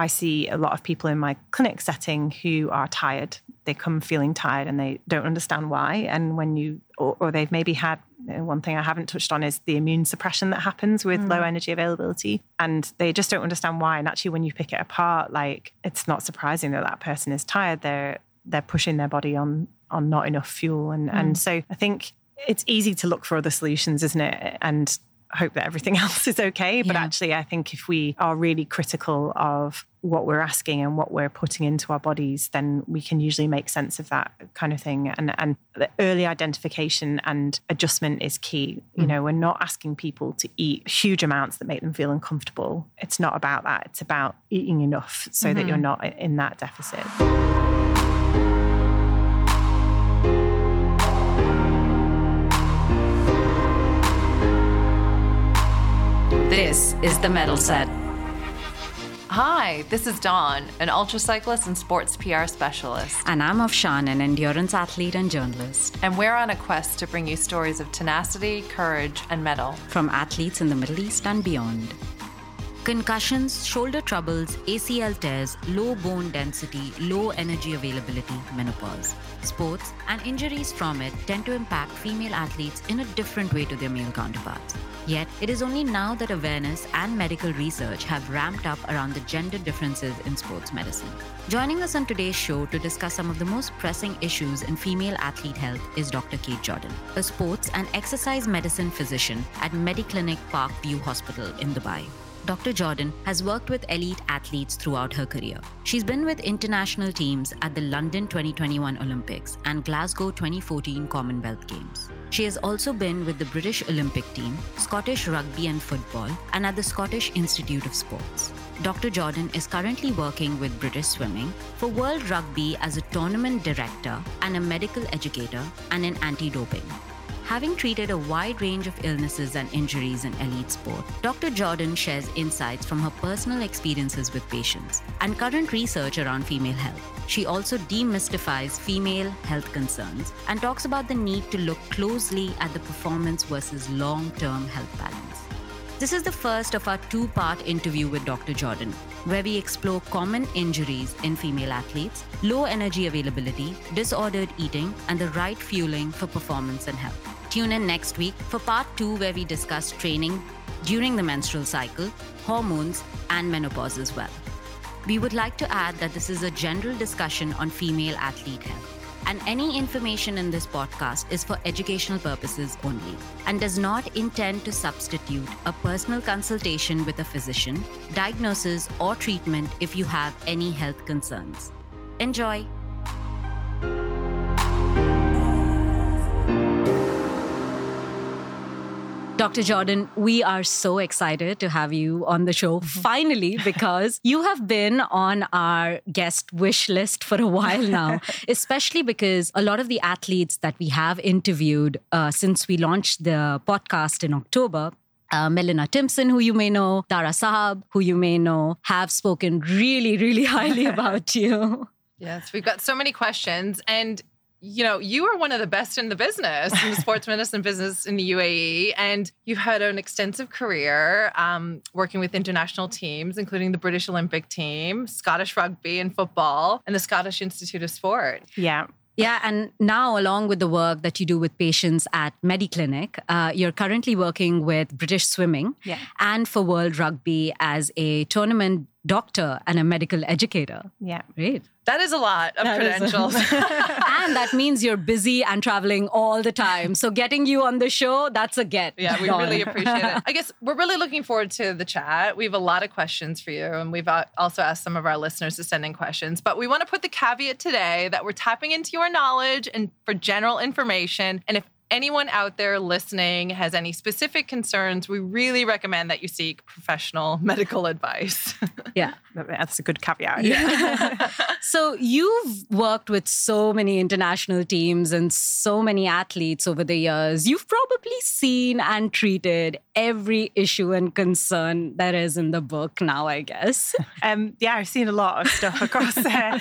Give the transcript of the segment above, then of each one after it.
I see a lot of people in my clinic setting who are tired. They come feeling tired and they don't understand why. And when you, or, or they've maybe had one thing I haven't touched on is the immune suppression that happens with mm. low energy availability. And they just don't understand why. And actually, when you pick it apart, like it's not surprising that that person is tired. They're they're pushing their body on on not enough fuel. And mm. and so I think it's easy to look for other solutions, isn't it? And hope that everything else is okay. But yeah. actually, I think if we are really critical of what we're asking and what we're putting into our bodies, then we can usually make sense of that kind of thing. And and the early identification and adjustment is key. You mm. know, we're not asking people to eat huge amounts that make them feel uncomfortable. It's not about that. It's about eating enough so mm-hmm. that you're not in that deficit. This is the Mettle Set. Hi, this is Dawn, an ultra cyclist and sports PR specialist. And I'm Afshan, an endurance athlete and journalist. And we're on a quest to bring you stories of tenacity, courage, and mettle from athletes in the Middle East and beyond. Concussions, shoulder troubles, ACL tears, low bone density, low energy availability, menopause. Sports and injuries from it tend to impact female athletes in a different way to their male counterparts. Yet, it is only now that awareness and medical research have ramped up around the gender differences in sports medicine. Joining us on today's show to discuss some of the most pressing issues in female athlete health is Dr. Kate Jordan, a sports and exercise medicine physician at Mediclinic Parkview Hospital in Dubai. Dr. Jordan has worked with elite athletes throughout her career. She's been with international teams at the London 2021 Olympics and Glasgow 2014 Commonwealth Games. She has also been with the British Olympic team, Scottish rugby and football, and at the Scottish Institute of Sports. Dr. Jordan is currently working with British Swimming for World Rugby as a tournament director and a medical educator and in anti doping. Having treated a wide range of illnesses and injuries in elite sport, Dr. Jordan shares insights from her personal experiences with patients and current research around female health. She also demystifies female health concerns and talks about the need to look closely at the performance versus long term health balance. This is the first of our two part interview with Dr. Jordan, where we explore common injuries in female athletes, low energy availability, disordered eating, and the right fueling for performance and health. Tune in next week for part two, where we discuss training during the menstrual cycle, hormones, and menopause as well. We would like to add that this is a general discussion on female athlete health. And any information in this podcast is for educational purposes only and does not intend to substitute a personal consultation with a physician, diagnosis, or treatment if you have any health concerns. Enjoy! Dr. Jordan, we are so excited to have you on the show finally because you have been on our guest wish list for a while now, especially because a lot of the athletes that we have interviewed uh, since we launched the podcast in October uh, Melina Timpson, who you may know, Dara Sahab, who you may know, have spoken really, really highly about you. Yes, we've got so many questions. And you know, you are one of the best in the business, in the sports medicine business in the UAE. And you've had an extensive career um, working with international teams, including the British Olympic team, Scottish rugby and football, and the Scottish Institute of Sport. Yeah. Yeah, and now, along with the work that you do with patients at Mediclinic, uh, you're currently working with British Swimming yeah. and for World Rugby as a tournament doctor and a medical educator. Yeah. Right. That is a lot of that credentials. and that means you're busy and traveling all the time. So getting you on the show, that's a get. Yeah, we really appreciate it. I guess we're really looking forward to the chat. We have a lot of questions for you. And we've also asked some of our listeners to send in questions. But we want to put the caveat today that we're tapping into your knowledge and for general information. And if anyone out there listening has any specific concerns, we really recommend that you seek professional medical advice. yeah, that's a good caveat. Yeah. so you've worked with so many international teams and so many athletes over the years. You've probably seen and treated every issue and concern that is in the book now, I guess. Um, yeah, I've seen a lot of stuff across uh,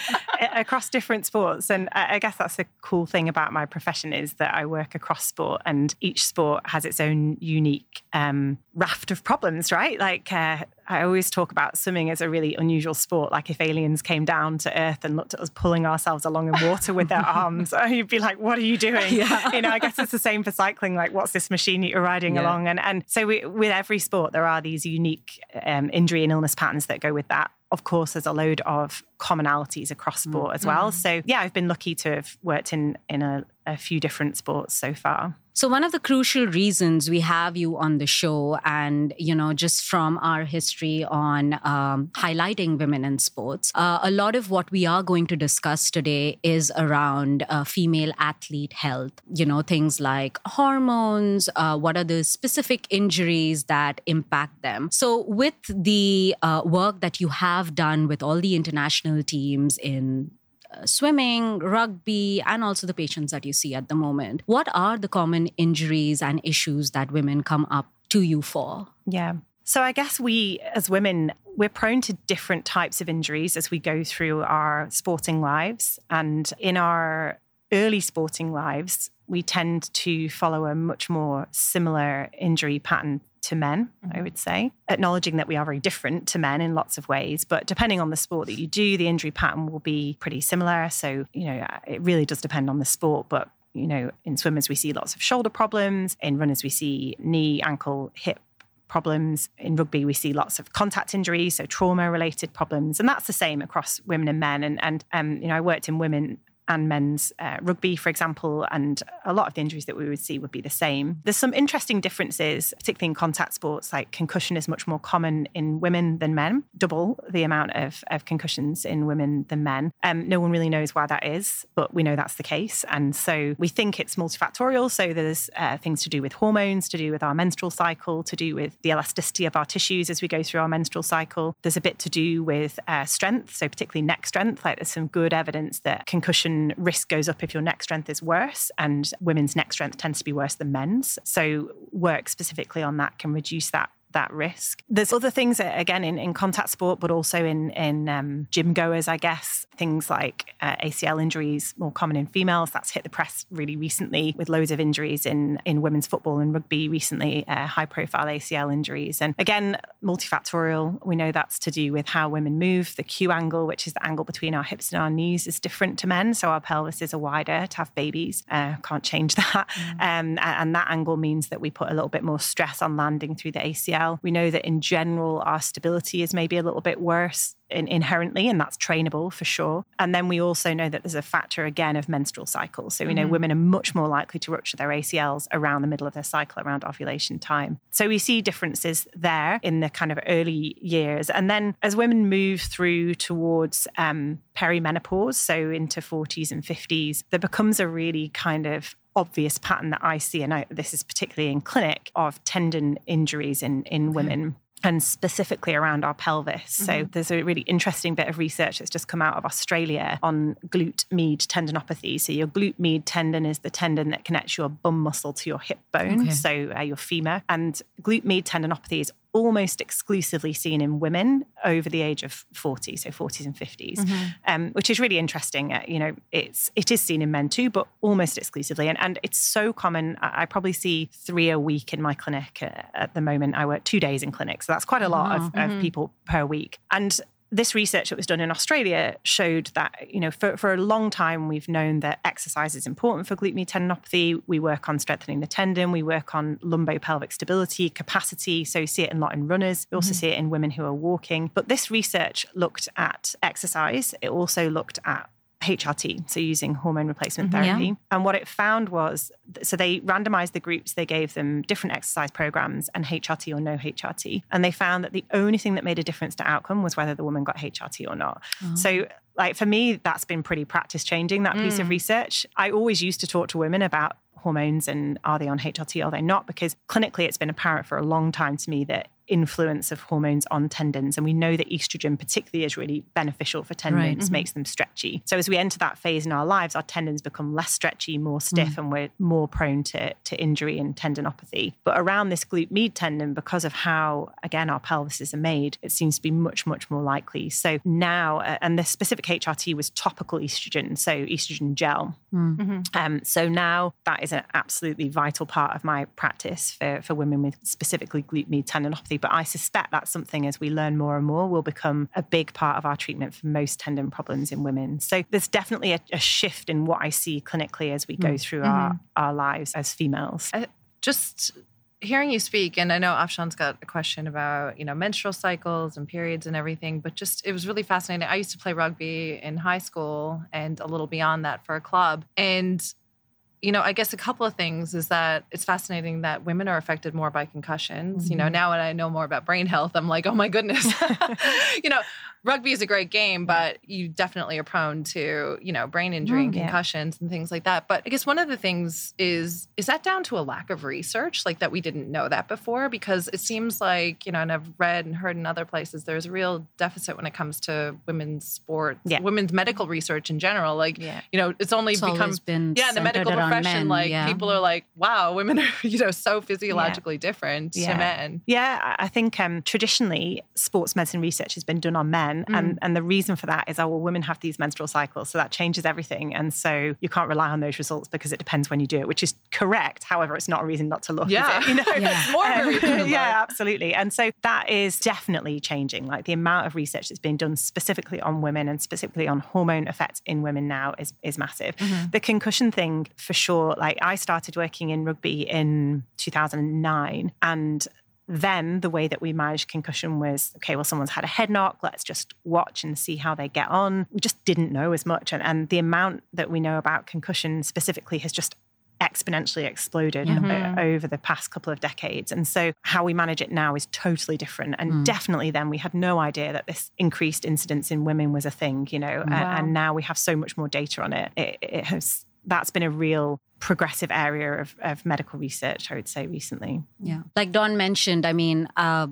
across different sports, and I guess that's the cool thing about my profession is that I work across sport, and each sport has its own unique um, raft of problems, right? Like uh, I always talk about swimming as a really unusual sport. Like if aliens came down to Earth and looked at us pulling ourselves along in water with their arms, you'd be like, "What are you doing?" Yeah. You know, I guess it's the same for cycling. Like, what's this machine that you're riding yeah. along? And and so we, with every sport, there are these unique um, injury and illness patterns that go with that of course, there's a load of commonalities across sport as well. Mm-hmm. So, yeah, I've been lucky to have worked in in a, a few different sports so far. So one of the crucial reasons we have you on the show, and you know, just from our history on um, highlighting women in sports, uh, a lot of what we are going to discuss today is around uh, female athlete health. You know, things like hormones. Uh, what are the specific injuries that impact them? So, with the uh, work that you have done with all the international teams in Uh, swimming, rugby, and also the patients that you see at the moment. What are the common injuries and issues that women come up to you for? Yeah. So I guess we as women, we're prone to different types of injuries as we go through our sporting lives. And in our early sporting lives, we tend to follow a much more similar injury pattern to men, I mm-hmm. would say, acknowledging that we are very different to men in lots of ways. But depending on the sport that you do, the injury pattern will be pretty similar. So, you know, it really does depend on the sport. But, you know, in swimmers, we see lots of shoulder problems. In runners, we see knee, ankle, hip problems. In rugby, we see lots of contact injuries, so trauma related problems. And that's the same across women and men. And, and um, you know, I worked in women and men's uh, rugby, for example, and a lot of the injuries that we would see would be the same. There's some interesting differences, particularly in contact sports, like concussion is much more common in women than men, double the amount of, of concussions in women than men. Um, no one really knows why that is, but we know that's the case. And so we think it's multifactorial. So there's uh, things to do with hormones, to do with our menstrual cycle, to do with the elasticity of our tissues as we go through our menstrual cycle. There's a bit to do with uh, strength, so particularly neck strength. Like there's some good evidence that concussion risk goes up if your neck strength is worse, and women's neck strength tends to be worse than men's. So, work specifically on that can reduce that that risk. There's other things again in, in contact sport, but also in in um, gym goers, I guess. Things like uh, ACL injuries, more common in females. That's hit the press really recently with loads of injuries in in women's football and rugby recently, uh, high profile ACL injuries. And again, multifactorial. We know that's to do with how women move. The Q angle, which is the angle between our hips and our knees, is different to men. So our pelvises are wider to have babies. Uh, can't change that. Mm. Um, and that angle means that we put a little bit more stress on landing through the ACL we know that in general, our stability is maybe a little bit worse in, inherently, and that's trainable for sure. And then we also know that there's a factor again of menstrual cycles. So we know mm-hmm. women are much more likely to rupture their ACLs around the middle of their cycle, around ovulation time. So we see differences there in the kind of early years. And then as women move through towards um, perimenopause, so into 40s and 50s, there becomes a really kind of obvious pattern that I see, and I, this is particularly in clinic, of tendon injuries in, in women and specifically around our pelvis. Mm-hmm. So there's a really interesting bit of research that's just come out of Australia on glute med tendinopathy. So your glute med tendon is the tendon that connects your bum muscle to your hip bone, okay. so uh, your femur. And glute med tendinopathy is almost exclusively seen in women over the age of 40 so 40s and 50s mm-hmm. um, which is really interesting. Uh, you know it's it is seen in men too but almost exclusively. And, and it's so common. I, I probably see three a week in my clinic uh, at the moment. I work two days in clinic so that's quite a lot of, mm-hmm. of people per week. And this research that was done in Australia showed that, you know, for, for a long time, we've known that exercise is important for glute med tendinopathy. We work on strengthening the tendon, we work on lumbopelvic stability, capacity. So, you see it a lot in runners. We also mm-hmm. see it in women who are walking. But this research looked at exercise, it also looked at HRT, so using hormone replacement mm-hmm. therapy. Yeah. And what it found was so they randomized the groups, they gave them different exercise programs and HRT or no HRT. And they found that the only thing that made a difference to outcome was whether the woman got HRT or not. Oh. So like for me, that's been pretty practice changing, that piece of mm. research. I always used to talk to women about hormones and are they on HRT, are they not? Because clinically, it's been apparent for a long time to me that influence of hormones on tendons. And we know that estrogen, particularly, is really beneficial for tendons, right. mm-hmm. makes them stretchy. So as we enter that phase in our lives, our tendons become less stretchy, more stiff, mm. and we're more prone to, to injury and tendinopathy. But around this glute med tendon, because of how, again, our pelvises are made, it seems to be much, much more likely. So now, uh, and the specific HRT was topical estrogen, so estrogen gel. Mm. Mm-hmm. Um, so now that is an absolutely vital part of my practice for, for women with specifically glute med tendinopathy but I suspect that's something as we learn more and more will become a big part of our treatment for most tendon problems in women. So there's definitely a, a shift in what I see clinically as we go mm. through mm-hmm. our, our lives as females. I, just hearing you speak, and I know Afshan's got a question about, you know, menstrual cycles and periods and everything, but just it was really fascinating. I used to play rugby in high school and a little beyond that for a club. And you know, I guess a couple of things is that it's fascinating that women are affected more by concussions. Mm-hmm. You know, mm-hmm. now that I know more about brain health, I'm like, oh my goodness. you know, rugby is a great game, but you definitely are prone to, you know, brain injury and mm, concussions yeah. and things like that. But I guess one of the things is is that down to a lack of research, like that we didn't know that before? Because it seems like, you know, and I've read and heard in other places, there's a real deficit when it comes to women's sports, yeah. women's medical research in general. Like, yeah. you know, it's only it's become yeah, the medical profession, men, like yeah. people are like, wow, women are, you know, so physiologically different to men. Yeah, I think um, traditionally sports medicine research has been done on men men. Mm. And, and the reason for that is, oh, well, women have these menstrual cycles. So that changes everything. And so you can't rely on those results because it depends when you do it, which is correct. However, it's not a reason not to look. Yeah. You know? yeah. More um, yeah, absolutely. And so that is definitely changing. Like the amount of research that's being done specifically on women and specifically on hormone effects in women now is, is massive. Mm-hmm. The concussion thing, for sure. Like I started working in rugby in 2009 and then the way that we managed concussion was okay, well, someone's had a head knock, let's just watch and see how they get on. We just didn't know as much. And, and the amount that we know about concussion specifically has just exponentially exploded mm-hmm. over the past couple of decades. And so how we manage it now is totally different. And mm. definitely then we had no idea that this increased incidence in women was a thing, you know, wow. and, and, now we have so much more data on it. It, it has that's been a real progressive area of, of medical research, I would say, recently. Yeah. Like Dawn mentioned, I mean, uh,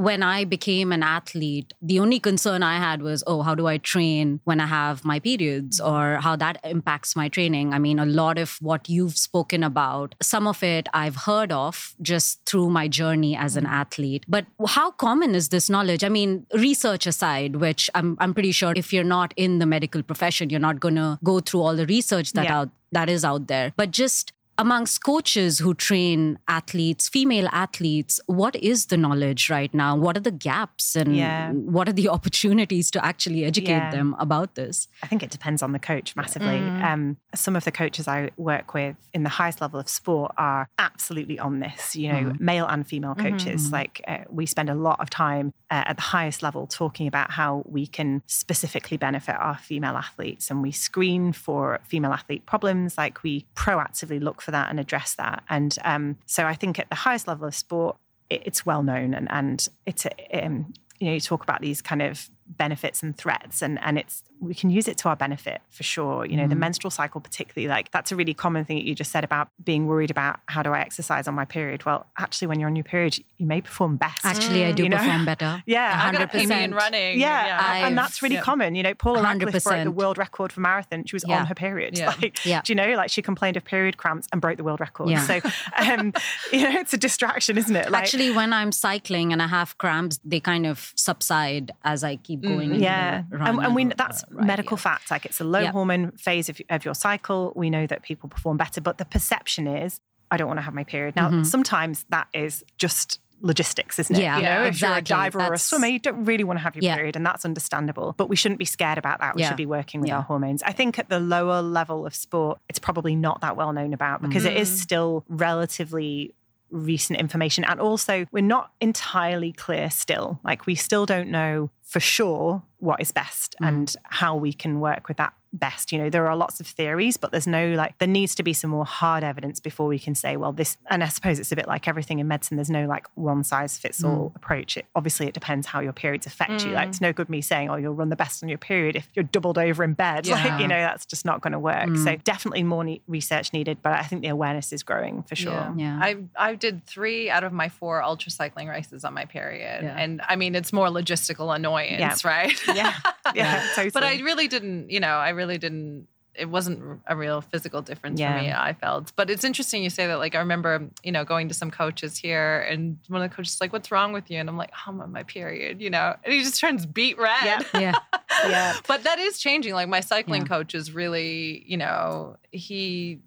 when I became an athlete, the only concern I had was, oh, how do I train when I have my periods or how that impacts my training? I mean, a lot of what you've spoken about, some of it I've heard of just through my journey as an mm. athlete. But how common is this knowledge? I mean, research aside, which I'm, I'm pretty sure if you're not in the medical profession, you're not going to go through all the research that yeah. out that is out there. But just amongst coaches who train athletes, female athletes, what is the knowledge right now? What are the gaps and yeah. what are the opportunities to actually educate yeah. them about this? I think it depends on the coach massively. Mm. Um, some of the coaches I work with in the highest level of sport are absolutely on this, you know, mm. male and female coaches. Mm-hmm. Like uh, we spend a lot of time uh, at the highest level talking about how we can specifically benefit our female athletes and we screen for female athlete problems. Like we proactively look for for that and address that. And um, so I think at the highest level of sport, it, it's well known and, and it's, um, you know, you talk about these kind of benefits and threats and and it's we can use it to our benefit for sure you know mm. the menstrual cycle particularly like that's a really common thing that you just said about being worried about how do i exercise on my period well actually when you're on your period you may perform best actually i do you perform better yeah 100% running yeah, yeah. and that's really yeah. common you know paula 100%. radcliffe broke the world record for marathon she was yeah. on her period yeah. like yeah. do you know like she complained of period cramps and broke the world record yeah. so um you know it's a distraction isn't it like, actually when i'm cycling and i have cramps they kind of subside as i keep keep going. Mm, yeah, and, and, we that's right, medical yeah. fact. Like it's a low yep. hormone phase of, of your cycle. We know that people perform better, but the perception is I don't want to have my period. Now, mm-hmm. sometimes that is just logistics, isn't it? Yeah, you know, if you're a diver that's... or a swimmer, you don't really want to have your yeah. period, and that's understandable. But we shouldn't be scared about that. We yeah. should be working with yeah. our hormones. I think at the lower level of sport, it's probably not that well known about because mm. it is mm. still relatively recent information. And also, we're not entirely clear still. Like, we still don't know for sure what is best mm. and how we can work with that best. You know, there are lots of theories, but there's no like, there needs to be some more hard evidence before we can say, well, this, and I suppose it's a bit like everything in medicine, there's no like one size fits all mm. approach. It obviously it depends how your periods affect mm. you. Like, it's no good me saying, oh, you'll run the best on your period if you're doubled over in bed. Yeah. Like, you know, that's just not going to work. Mm. So definitely more ne- research needed, but I think the awareness is growing for sure. Yeah. yeah. I, I did three out of my four ultra cycling races on my period. Yeah. And I mean, it's more logistical annoyance, yeah. right? Yeah. Yeah. totally. But I really didn't, you know, I really didn't it wasn't a real physical difference yeah. for me i felt. But it's interesting you say that like i remember you know going to some coaches here and one of the coaches like what's wrong with you? And i'm like oh, i'm on my period you know? And he just turns beet red. Yeah. Yeah, yeah. but that is changing. Like my cycling yeah. coach is really you know he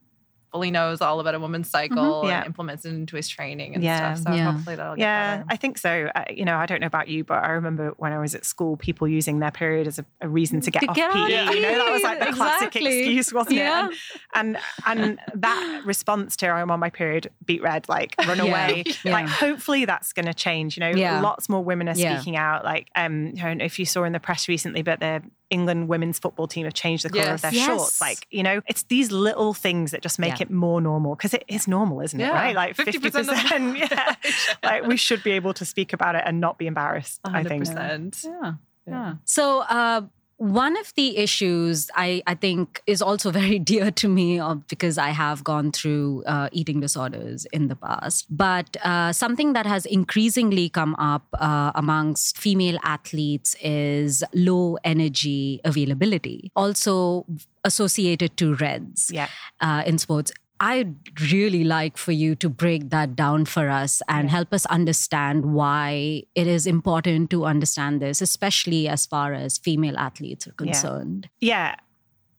fully knows all about a woman's cycle Mhm. Yeah. and implements it into his training and Yeah. stuff. So Yeah. hopefully that'll get Yeah. I think so. Uh, you know, I don't know about you, but I remember when I was at school, people using their period as a, a reason to get To off get PE. of You know, that was like the PE, classic excuse, wasn't Yeah. it? And, and and that response to "I'm on my period," beat red, like run Yeah. away. Yeah. Like hopefully that's going to change. You know, Yeah. lots more women are Yeah. speaking out. Like um, I don't know if you saw in the press recently, but the England women's football team have changed the color Yes. of their Yes. shorts. Like you know, it's these little things that just make Yeah. it more normal because it is normal, isn't it? Yeah. Right? Like 50% fifty of the percent. Yeah. Like we should be able to speak about it and not be embarrassed. I think. 100%. Yeah. Yeah. So, uh, one of the issues I, I think is also very dear to me uh, because I have gone through uh, eating disorders in the past. But uh, something that has increasingly come up uh, amongst female athletes is low energy availability, also associated to REDS Yeah. uh, in sports. I'd really like for you to break that down for us and help us understand why it is important to understand this, especially as far as female athletes are concerned. Yeah.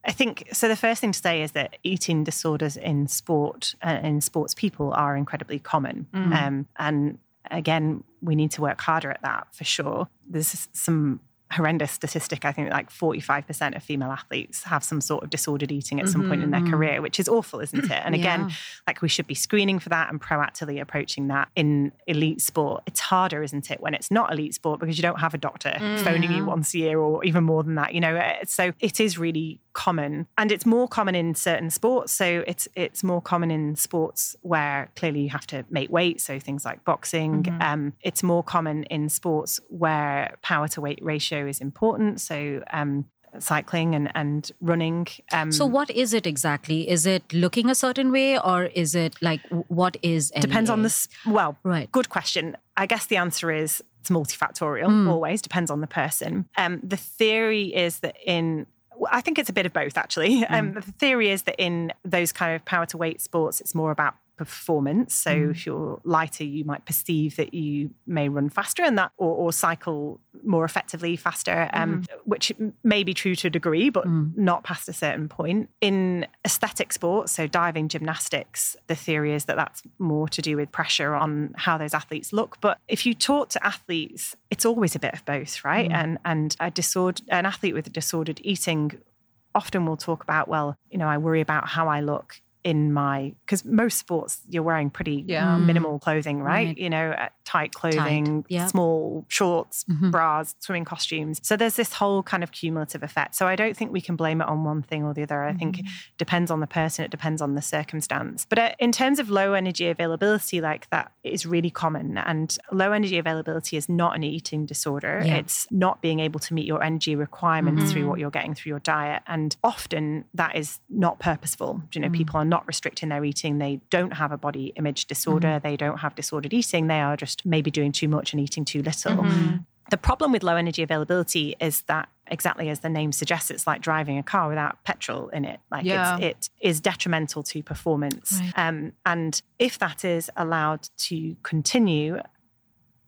I think so. The first thing to say is that eating disorders in sport uh, in sports people are incredibly common, um, and again, we need to work harder at that for sure. There's some horrendous statistic. I think like 45% of female athletes have some sort of disordered eating at some point in their mm-hmm, career, mm-hmm. which is awful, isn't it? And again, Yeah. like we should be screening for that and proactively approaching that in elite sport. It's harder, isn't it, when it's not elite sport because you don't have a doctor mm, phoning you once a year or even more than that. You know, uh, so it is really common, and it's more common in certain sports. So it's it's more common in sports where clearly you have to make weight. So things like boxing. Um, it's more common in sports where power to weight ratio is important. So um, cycling and and running. Um, So, what is it exactly? Is it looking a certain way, or is it like what is? depends on the well Right. good question i guess the answer is it's multifactorial Hmm. always depends on the person um, the theory is that in I think it's a bit of both, actually. Hmm. Um, the theory is that in those kind of power to weight sports, it's more about performance. So Hmm. if you're lighter, you might perceive that you may run faster and that, or, or cycle more effectively faster, um, which may be true to a degree, but Hmm. not past a certain point. In aesthetic sports, so diving, gymnastics, the theory is that that's more to do with pressure on how those athletes look. But if you talk to athletes, it's always a bit of both, right? And and a disorder, an athlete with a disordered eating often will talk about, well, you know, I worry about how I look in my because most sports you're wearing pretty Yeah. minimal clothing, right? Right. You know, uh, tight clothing, yeah. small shorts, Mhm. bras, swimming costumes. So there's this whole kind of cumulative effect. So I don't think we can blame it on one thing or the other. I think it depends on the person, it depends on the circumstance. But uh, in terms of low energy availability, like that is really common. And low energy availability is not an eating disorder. Yeah. It's not being able to meet your energy requirements through what you're getting through your diet. And often that is not purposeful. You know, people are not restricting their eating. They don't have a body image disorder. They don't have disordered eating. They are just maybe doing too much and eating too little. The problem with low energy availability is that exactly as the name suggests, it's like driving a car without petrol in it. Like Yeah. it's, it is detrimental to performance. Right. Um, and if that is allowed to continue,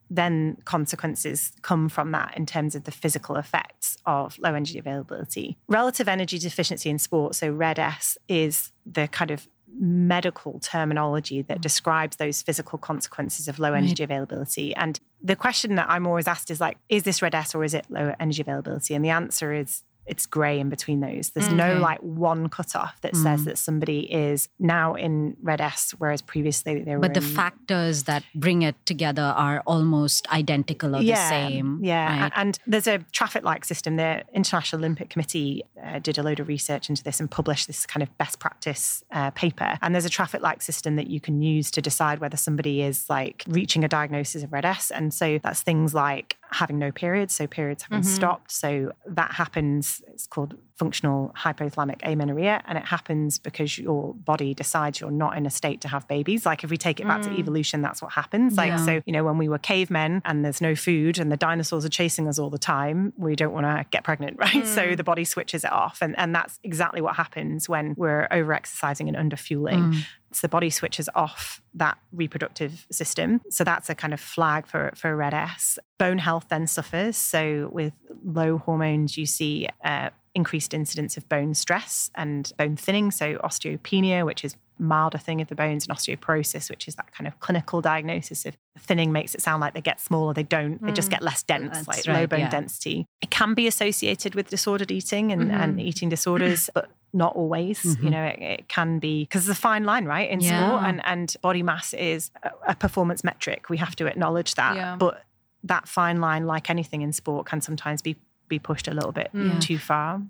then consequences come from that in terms of the physical effects of low energy availability. Relative energy deficiency in sport, so RED-S, is the kind of medical terminology that describes those physical consequences of low energy availability. And the question that I'm always asked is like, is this RED-S or is it low energy availability? And the answer is it's grey in between those. There's no like one cutoff that says that somebody is now in RED-S, whereas previously they were But the in factors that bring it together are almost identical or the same. Yeah, right? and there's a traffic light system. The International Olympic Committee uh, did a load of research into this and published this kind of best practice uh, paper. And there's a traffic light system that you can use to decide whether somebody is like reaching a diagnosis of RED-S. And so that's things like having no periods, so periods having stopped. So that happens. It's called functional hypothalamic amenorrhea, and it happens because your body decides you're not in a state to have babies. Like if we take it back to mm. evolution, that's what happens. Like Yeah. so, you know, when we were cavemen and there's no food and the dinosaurs are chasing us all the time, we don't want to get pregnant, right? So mm. the body switches it off, and and that's exactly what happens when we're over exercising and under fueling. Mm. So the body switches off that reproductive system. So that's a kind of flag for, for red S. Bone health then suffers. So with low hormones, you see uh, increased incidence of bone stress and bone thinning. So osteopenia, which is milder thing of the bones and osteoporosis, which is that kind of clinical diagnosis of thinning makes it sound like they get smaller. They don't. They just Mm. get less dense, That's like right, low bone yeah. density. It can be associated with disordered eating and, Mhm. and eating disorders, but not always. You Mhm. know, it, it can be because there's a fine line, right, in sport, and and body mass is a, a performance metric. We have to acknowledge that, Yeah. but that fine line, like anything in sport, can sometimes be be pushed a little bit Yeah. too far.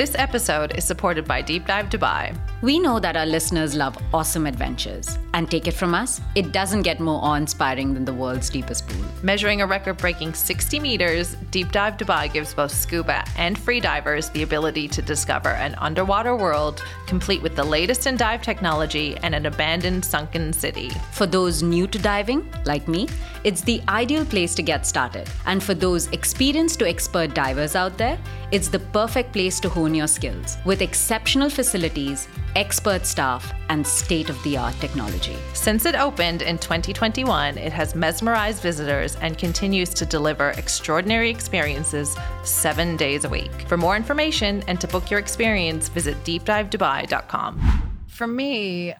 This episode is supported by Deep Dive Dubai. We know that our listeners love awesome adventures. And take it from us, it doesn't get more awe inspiring than the world's deepest pool. Measuring a record breaking 60 meters, Deep Dive Dubai gives both scuba and free divers the ability to discover an underwater world complete with the latest in dive technology and an abandoned sunken city. For those new to diving, like me, it's the ideal place to get started. And for those experienced to expert divers out there, it's the perfect place to hone your skills with exceptional facilities, expert staff, and state of the art technology. Since it opened in 2021, it has mesmerized visitors and continues to deliver extraordinary experiences seven days a week. For more information and to book your experience, visit deepdivedubai.com. For me,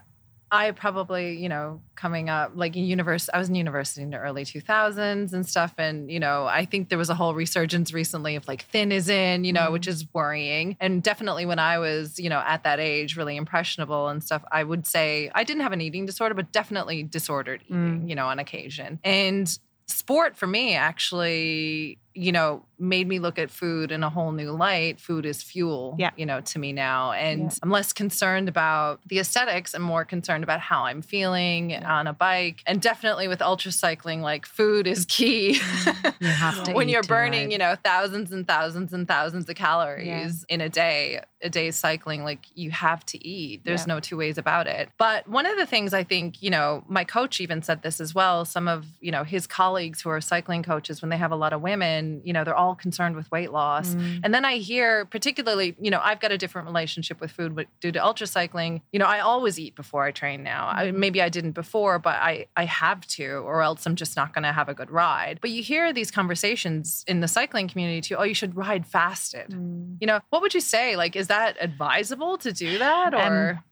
I probably, you know, coming up like in university, I was in university in the early 2000s and stuff. And, you know, I think there was a whole resurgence recently of like thin is in, you know, which mm-hmm. is worrying. And definitely when I was, you know, at that age, really impressionable and stuff, I would say I didn't have an eating disorder, but definitely disordered eating, mm. you know, on occasion. And sport for me actually, you know, made me look at food in a whole new light. Food is fuel, Yeah. you know, to me now. And Yeah. I'm less concerned about the aesthetics and more concerned about how I'm feeling on a bike. And definitely with ultra cycling, like food is key. Mm-hmm. You have to when you're burning, you know, thousands and thousands and thousands of calories in a day, a day's cycling, like you have to eat. There's Yeah. no two ways about it. But one of the things I think, you know, my coach even said this as well. Some of, you know, his colleagues who are cycling coaches, when they have a lot of women, you know, they're all concerned with weight loss. Mm. And then I hear, particularly, you know, I've got a different relationship with food due to ultra cycling. You know, I always eat before I train now. I, mm-hmm. maybe I didn't before, but I, I have to, or else I'm just not going to have a good ride. But you hear these conversations in the cycling community too. Oh, you should ride fasted. Mm. You know, what would you say? Like, is that advisable to do that, Um, or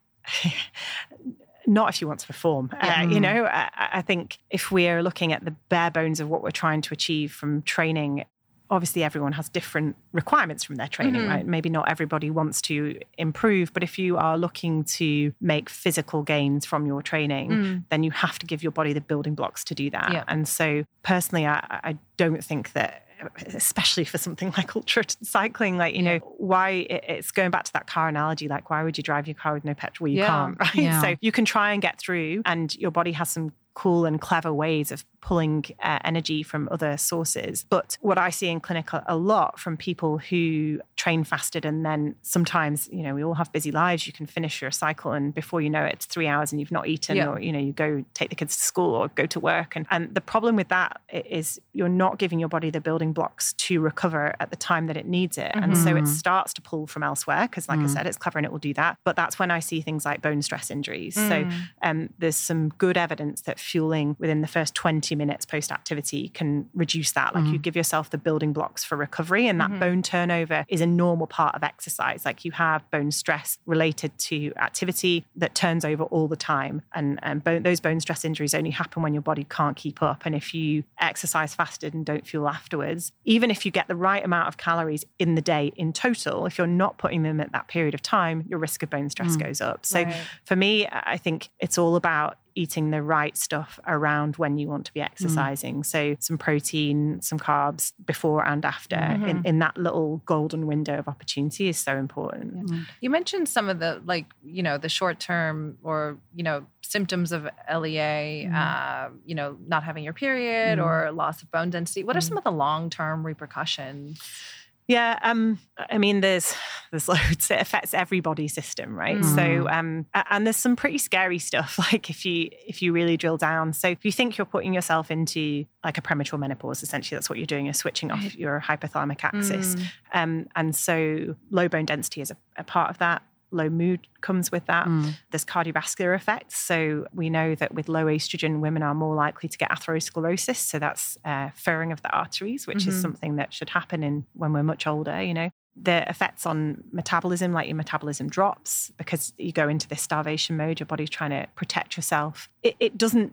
not if you want to perform. Yeah. Uh, you know, I, I think if we're looking at the bare bones of what we're trying to achieve from training, obviously everyone has different requirements from their training, Mhm. right? Maybe not everybody wants to improve, but if you are looking to make physical gains from your training, Mm. then you have to give your body the building blocks to do that. Yeah. And so personally, I, I don't think that especially for something like ultra cycling like you know why it's going back to that car analogy like why would you drive your car with no petrol well, you Yeah. can't right Yeah. so you can try and get through and your body has some cool and clever ways of pulling uh, energy from other sources but what i see in clinic a, a lot from people who train fasted and then sometimes you know we all have busy lives you can finish your cycle and before you know it it's three hours and you've not eaten Yeah. or you know you go take the kids to school or go to work and, and the problem with that is you're not giving your body the building blocks to recover at the time that it needs it and so it Mhm. starts to pull from elsewhere because like i Mm. said it's clever and it will do that but that's when i see things like bone stress injuries so Mm. um, there's some good evidence that fueling within the first 20 minutes post activity can reduce that. Like you give yourself the building blocks for recovery, and that Mhm. bone turnover is a normal part of exercise. Like you have bone stress related to activity that turns over all the time. And, and bone, those bone stress injuries only happen when your body can't keep up. And if you exercise fasted and don't fuel afterwards, even if you get the right amount of calories in the day in total, if you're not putting them at that period of time, your risk of bone stress Mm. goes up. So Right. for me, I think it's all about eating the right stuff around when you want to be exercising. So some protein, some carbs before and after in, in that little golden window of opportunity is so important. You mentioned some of the like, you know, the short term or, you know, symptoms of LEA, uh, you know, not having your period Mm. or loss of bone density. What are Mm. some of the long term repercussions? Yeah, um, I mean, there's there's loads. It affects every body system, right? Mm. So, um, and there's some pretty scary stuff. Like if you if you really drill down. So if you think you're putting yourself into like a premature menopause, essentially that's what you're doing. You're switching off your hypothalamic axis, Mm. um, and so low bone density is a, a part of that. Low mood comes with that. Mm. There's cardiovascular effects. So we know that with low estrogen, women are more likely to get atherosclerosis. So that's uh, furring of the arteries, which Mhm. is something that should happen in when we're much older. You know, the effects on metabolism, like your metabolism drops because you go into this starvation mode, your body's trying to protect yourself. It, it doesn't,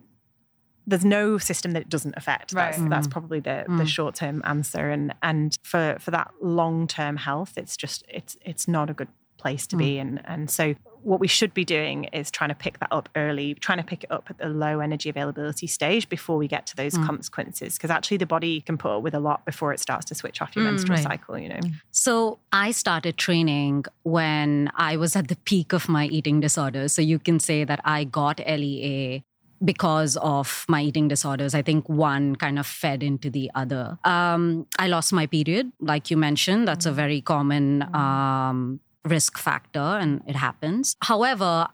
there's no system that it doesn't affect. Right. That's, Mm. that's probably the, the Mm. short term answer. And and for, for that long term health, it's just, it's it's not a good place to be. And and so what we should be doing is trying to pick that up early, trying to pick it up at the low energy availability stage before we get to those Mm. consequences. Because actually the body can put up with a lot before it starts to switch off your Mm, menstrual right. cycle, you know. So I started training when I was at the peak of my eating disorders. So you can say that I got LEA because of my eating disorders. I think one kind of fed into the other. Um, I lost my period, like you mentioned. That's a very common um, risk factor, and it happens. However,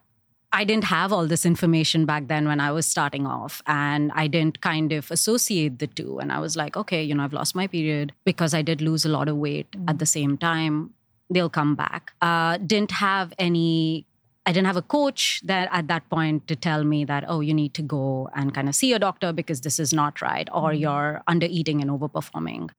I didn't have all this information back then when I was starting off, and I didn't kind of associate the two. And I was like, okay, you know, I've lost my period because I did lose a lot of weight at the same time. They'll come back. Uh, didn't have any. I didn't have a coach that at that point to tell me that, oh, you need to go and kind of see a doctor because this is not right, or you're under eating and overperforming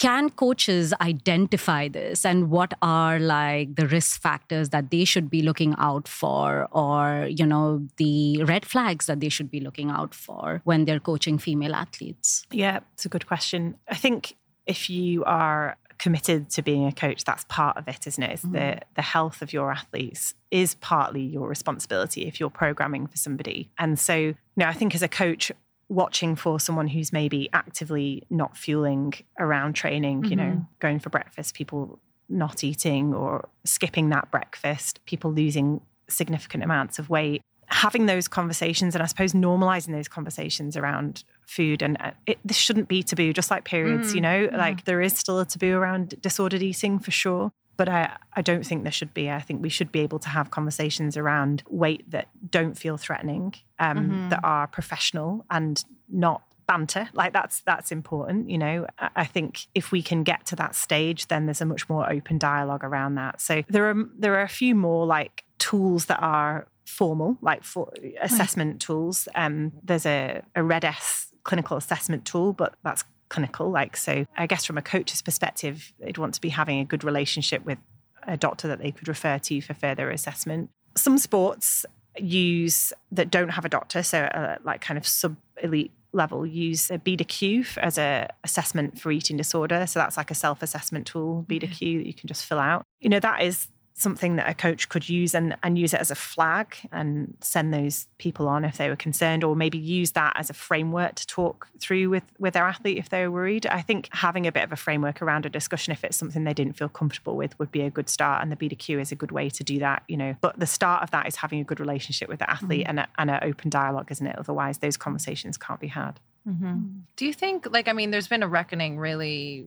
can coaches identify this and what are like the risk factors that they should be looking out for or you know the red flags that they should be looking out for when they're coaching female athletes Yeah, it's a good question. I think if you are committed to being a coach, that's part of it, isn't it? It's mm-hmm. the the health of your athletes is partly your responsibility if you're programming for somebody. And so, you know, I think as a coach, watching for someone who's maybe actively not fueling around training, you know, mm-hmm. going for breakfast, people not eating or skipping that breakfast, people losing significant amounts of weight. Having those conversations and I suppose normalizing those conversations around food and uh, it, this shouldn't be taboo, just like periods, you mm-hmm. know, mm-hmm. like there is still a taboo around disordered eating for sure. But I, I don't think there should be. I think we should be able to have conversations around weight that don't feel threatening, um, that are professional and not banter. Like that's that's important. You know, I think if we can get to that stage, then there's a much more open dialogue around that. So there are there are a few more like tools that are formal, like for assessment tools. Um, there's a, a Red S clinical assessment tool, but that's clinical. Like so, I guess from a coach's perspective, they'd want to be having a good relationship with a doctor that they could refer to for further assessment. Some sports use that don't have a doctor, so uh, like kind of sub elite level, use a BEDA-Q as a assessment for eating disorder. So that's like a self assessment tool, BEDA-Q that you can just fill out. You know that is something that a coach could use and, and use it as a flag and send those people on if they were concerned or maybe use that as a framework to talk through with with their athlete if they were worried. I think having a bit of a framework around a discussion if it's something they didn't feel comfortable with would be a good start and the bq is a good way to do that you know. But the start of that is having a good relationship with the athlete mm-hmm. and, a, and an open dialogue isn't it? Otherwise those conversations can't be had. Mm-hmm. Mm. Do you think, like, I mean, there's been a reckoning really,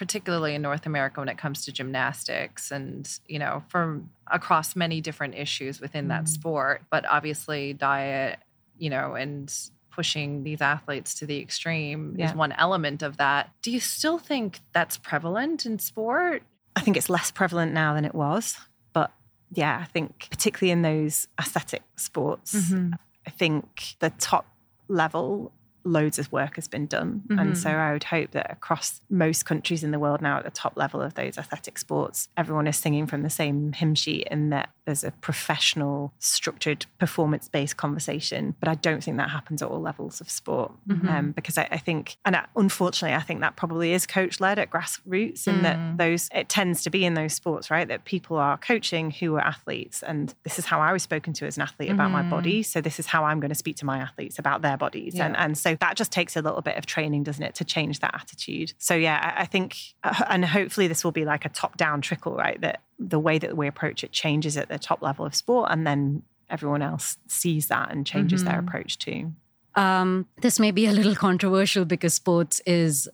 particularly in North America when it comes to gymnastics and, you know, from across many different issues within that mm. sport, but obviously diet, you know, and pushing these athletes to the extreme Yeah. is one element of that. Do you still think that's prevalent in sport? I think it's less prevalent now than it was. But yeah, I think particularly in those aesthetic sports, mm-hmm. I think the top level, loads of work has been done. And so mm-hmm. I would hope that across most countries in the world now at the top level of those athletic sports, everyone is singing from the same hymn sheet and that there's a professional, structured, performance based conversation. But I don't think that happens at all levels of sport um, because I, I think, and I, unfortunately, I think that probably is coach led at grassroots in that those, it tends to be in those sports, right? That people are coaching who are athletes. And this is how I was spoken to as an athlete about my body. So this is how I'm going to speak to my athletes about their bodies. And, and so that just takes a little bit of training, doesn't it, to change that attitude. So yeah, I, I think, uh, and hopefully this will be like a top down trickle, right? That the way that we approach it changes at the top level of sport and then everyone else sees that and changes their approach too. um, this may be a little controversial because sports is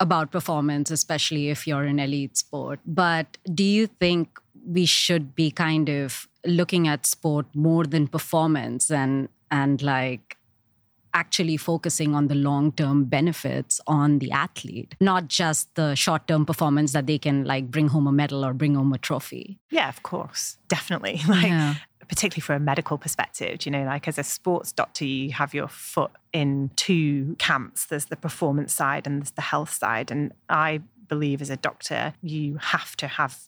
about performance, especially if you're an elite sport. But do you think we should be kind of looking at sport more than performance and and like actually focusing on the long-term benefits on the athlete, not just the short-term performance that they can like bring home a medal or bring home a trophy? Yeah, of course, definitely. Like, Yeah. particularly for a medical perspective, you know, like as a sports doctor, you have your foot in two camps. There's the performance side and there's the health side. And I believe as a doctor, you have to have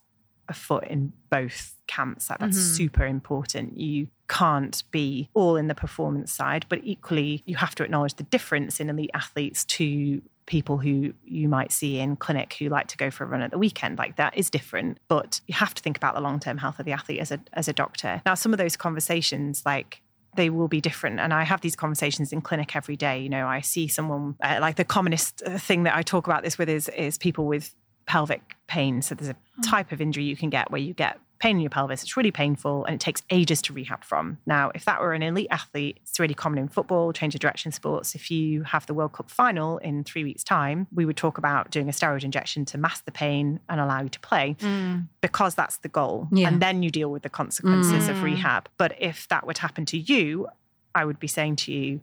a foot in both camps. That, that's Mhm. super important. You can't be all in the performance side, but equally, you have to acknowledge the difference in elite athletes to people who you might see in clinic who like to go for a run at the weekend. Like that is different, but you have to think about the long term health of the athlete as a as a doctor. Now, some of those conversations, like they will be different. And I have these conversations in clinic every day. You know, I see someone uh, like the commonest uh, thing that I talk about this with is is people with pelvic pain. So there's a type of injury you can get where you get pain in your pelvis. It's really painful and it takes ages to rehab from. Now, if that were an elite athlete, it's really common in football, change of direction sports. If you have the World Cup final in three weeks' time, we would talk about doing a steroid injection to mask the pain and allow you to play because that's the goal. Yeah. And then you deal with the consequences of Mm. rehab. But if that would happen to you, I would be saying to you,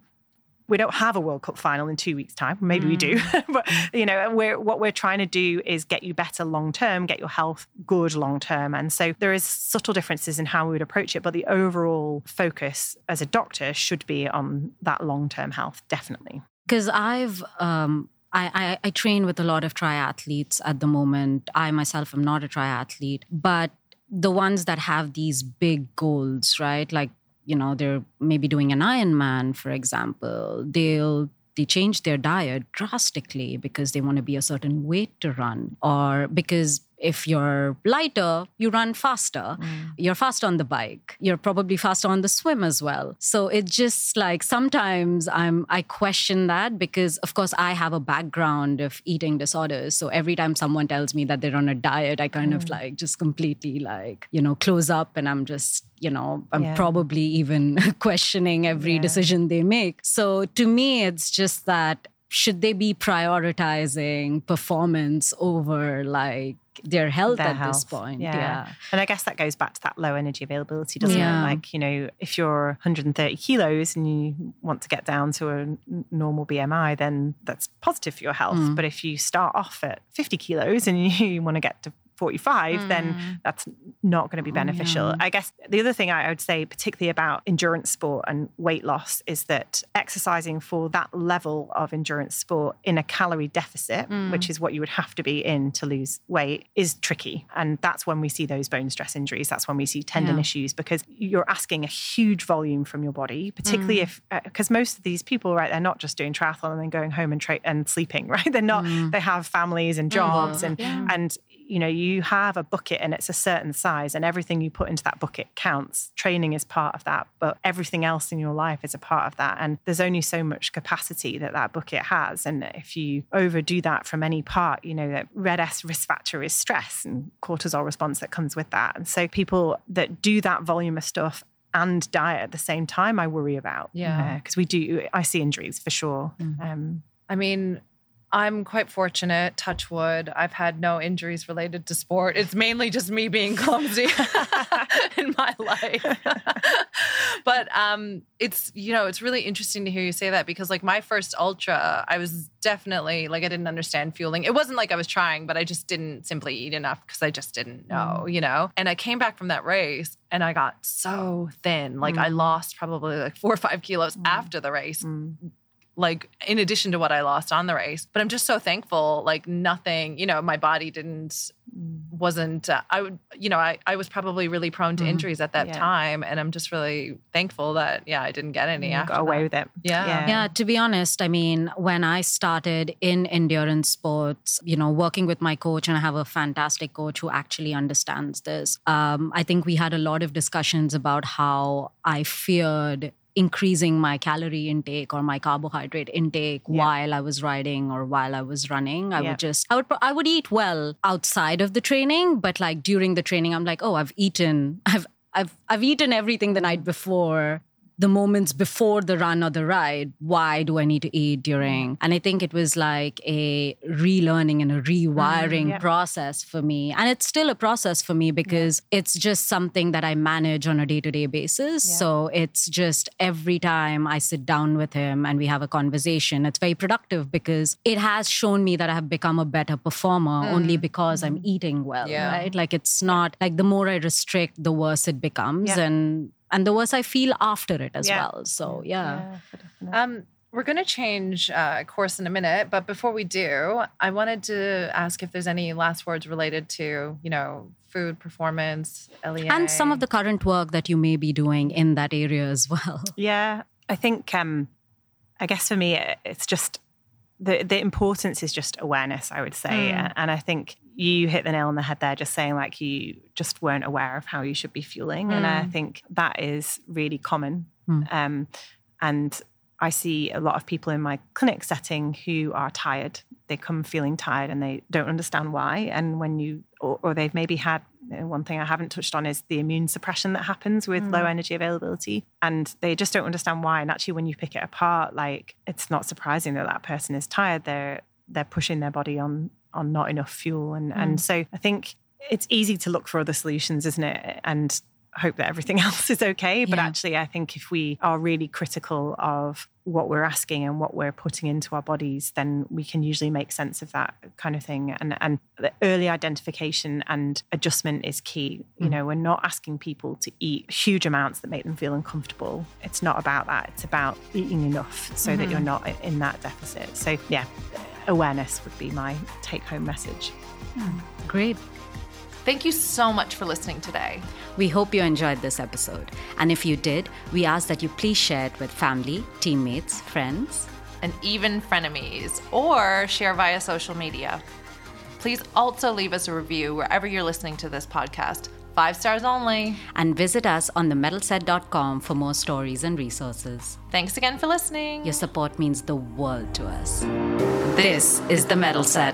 we don't have a World Cup final in two weeks' time. Maybe we do, but you know, we're what we're trying to do is get you better long term, get your health good long term. And so there is subtle differences in how we would approach it, but the overall focus as a doctor should be on that long term health, definitely. because I've um, I, I I train with a lot of triathletes at the moment. I myself am not a triathlete, but the ones that have these big goals, right? Like you know, they're maybe doing an Ironman, for example. They'll they change their diet drastically because they want to be a certain weight to run, or because if you're lighter, you run faster. Mm. You're faster on the bike. You're probably faster on the swim as well. So it's just like sometimes I'm I question that because of course I have a background of eating disorders. So every time someone tells me that they're on a diet, I kind of mm. like just completely like, you know, close up and I'm just, you know, I'm Yeah. probably even questioning every Yeah. decision they make. So to me it's just that should they be prioritizing performance over like their health Their at this point? Yeah. yeah. And I guess that goes back to that low energy availability, doesn't Yeah. it? Like, you know, if you're 130 kilos and you want to get down to a normal BMI, then that's positive for your health. Mm. But if you start off at 50 kilos and you want to get to 45, Mm. then that's not going to be beneficial. yeah. I guess the other thing I would say, particularly about endurance sport and weight loss, is that exercising for that level of endurance sport in a calorie deficit, Mm. which is what you would have to be in to lose weight, is tricky. And that's when we see those bone stress injuries. That's when we see tendon Yeah. issues because you're asking a huge volume from your body, particularly if, because most of these people, right, they're not just doing triathlon and then going home and, tra- and sleeping, right? They're not, Mm. they have families and jobs and, Yeah. and you know you have a bucket and it's a certain size and everything you put into that bucket counts. Training is part of that but everything else in your life is a part of that. And there's only so much capacity that that bucket has. And if you overdo that from any part you know that RED-S risk factor is stress and cortisol response that comes with that. And so people that do that volume of stuff and diet at the same time i worry about. Yeah. because we do i see injuries for sure. Um I mean, I'm quite fortunate, touch wood. I've had no injuries related to sport. It's mainly just me being clumsy in my life. but um it's you know, it's really interesting to hear you say that because like my first ultra, I was definitely like I didn't understand fueling. It wasn't like I was trying, but I just didn't simply eat enough because I just didn't know, you know. And I came back from that race and I got so thin. Like I lost probably like 4 or 5 kilos after the race mm, like in addition to what I lost on the race. But I'm just so thankful. Like nothing, you know, my body didn't wasn't. Uh, I would, you know, I I was probably really prone to Mhm. injuries at that Yeah. time, and I'm just really thankful that yeah, I didn't get any. you after got away that. with it Yeah. Yeah, to be honest, I mean, when I started in endurance sports, you know, working with my coach, and I have a fantastic coach who actually understands this, um, I think we had a lot of discussions about how I feared increasing my calorie intake or my carbohydrate intake Yeah. while I was riding or while I was running. I Yeah. would just I would I would eat well outside of the training, but like during the training I'm like, "Oh, I've eaten I've I've I've eaten everything the night before the moments before the run or the ride, why do I need to eat during? And I think it was like a relearning and a rewiring mm, yeah. process for me. And it's still a process for me because it's just something that I manage on a day to day basis. Yeah. So it's just every time I sit down with him and we have a conversation, it's very productive because it has shown me that I have become a better performer mm, only because I'm mm-hmm. eating well, Yeah. right? Like it's not like the more I restrict, the worse it becomes. Yeah. And and the worse I feel after it as Yeah. well. So yeah. for definite. Um, We're going to change uh, course in a minute, but before we do, I wanted to ask if there's any last words related to, you know, food performance, LEA, And some of the current work that you may be doing in that area as well. Yeah, I think um, I guess for me it's just the the importance is just awareness. I would say, Mm. and I think you hit the nail on the head there, just saying like you just weren't aware of how you should be fueling, and I Mm. think that is really common. Mm. Um, and I see a lot of people in my clinic setting who are tired. They come feeling tired and they don't understand why. And when you, or, or they've maybe had one thing I haven't touched on is the immune suppression that happens with low Mm. energy availability. And they just don't understand why. And actually, when you pick it apart, like it's not surprising that that person is tired. They're they're pushing their body on on not enough fuel. And and mm. so I think it's easy to look for other solutions, isn't it? And hope that everything else is okay. But Yeah. actually, I think if we are really critical of what we're asking and what we're putting into our bodies, then we can usually make sense of that kind of thing. And and the early identification and adjustment is key. You Mm. know, we're not asking people to eat huge amounts that make them feel uncomfortable. It's not about that. It's about eating enough so that Mhm. you're not in that deficit. So yeah, awareness would be my take home message. Great. Thank you so much for listening today. We hope you enjoyed this episode. And if you did, we ask that you please share it with family, teammates, friends. and even frenemies, or share via social media. Please also leave us a review wherever you're listening to this podcast. Five stars only. And visit us on themetalset.com for more stories and resources. Thanks again for listening. Your support means the world to us. This is The Metal Set.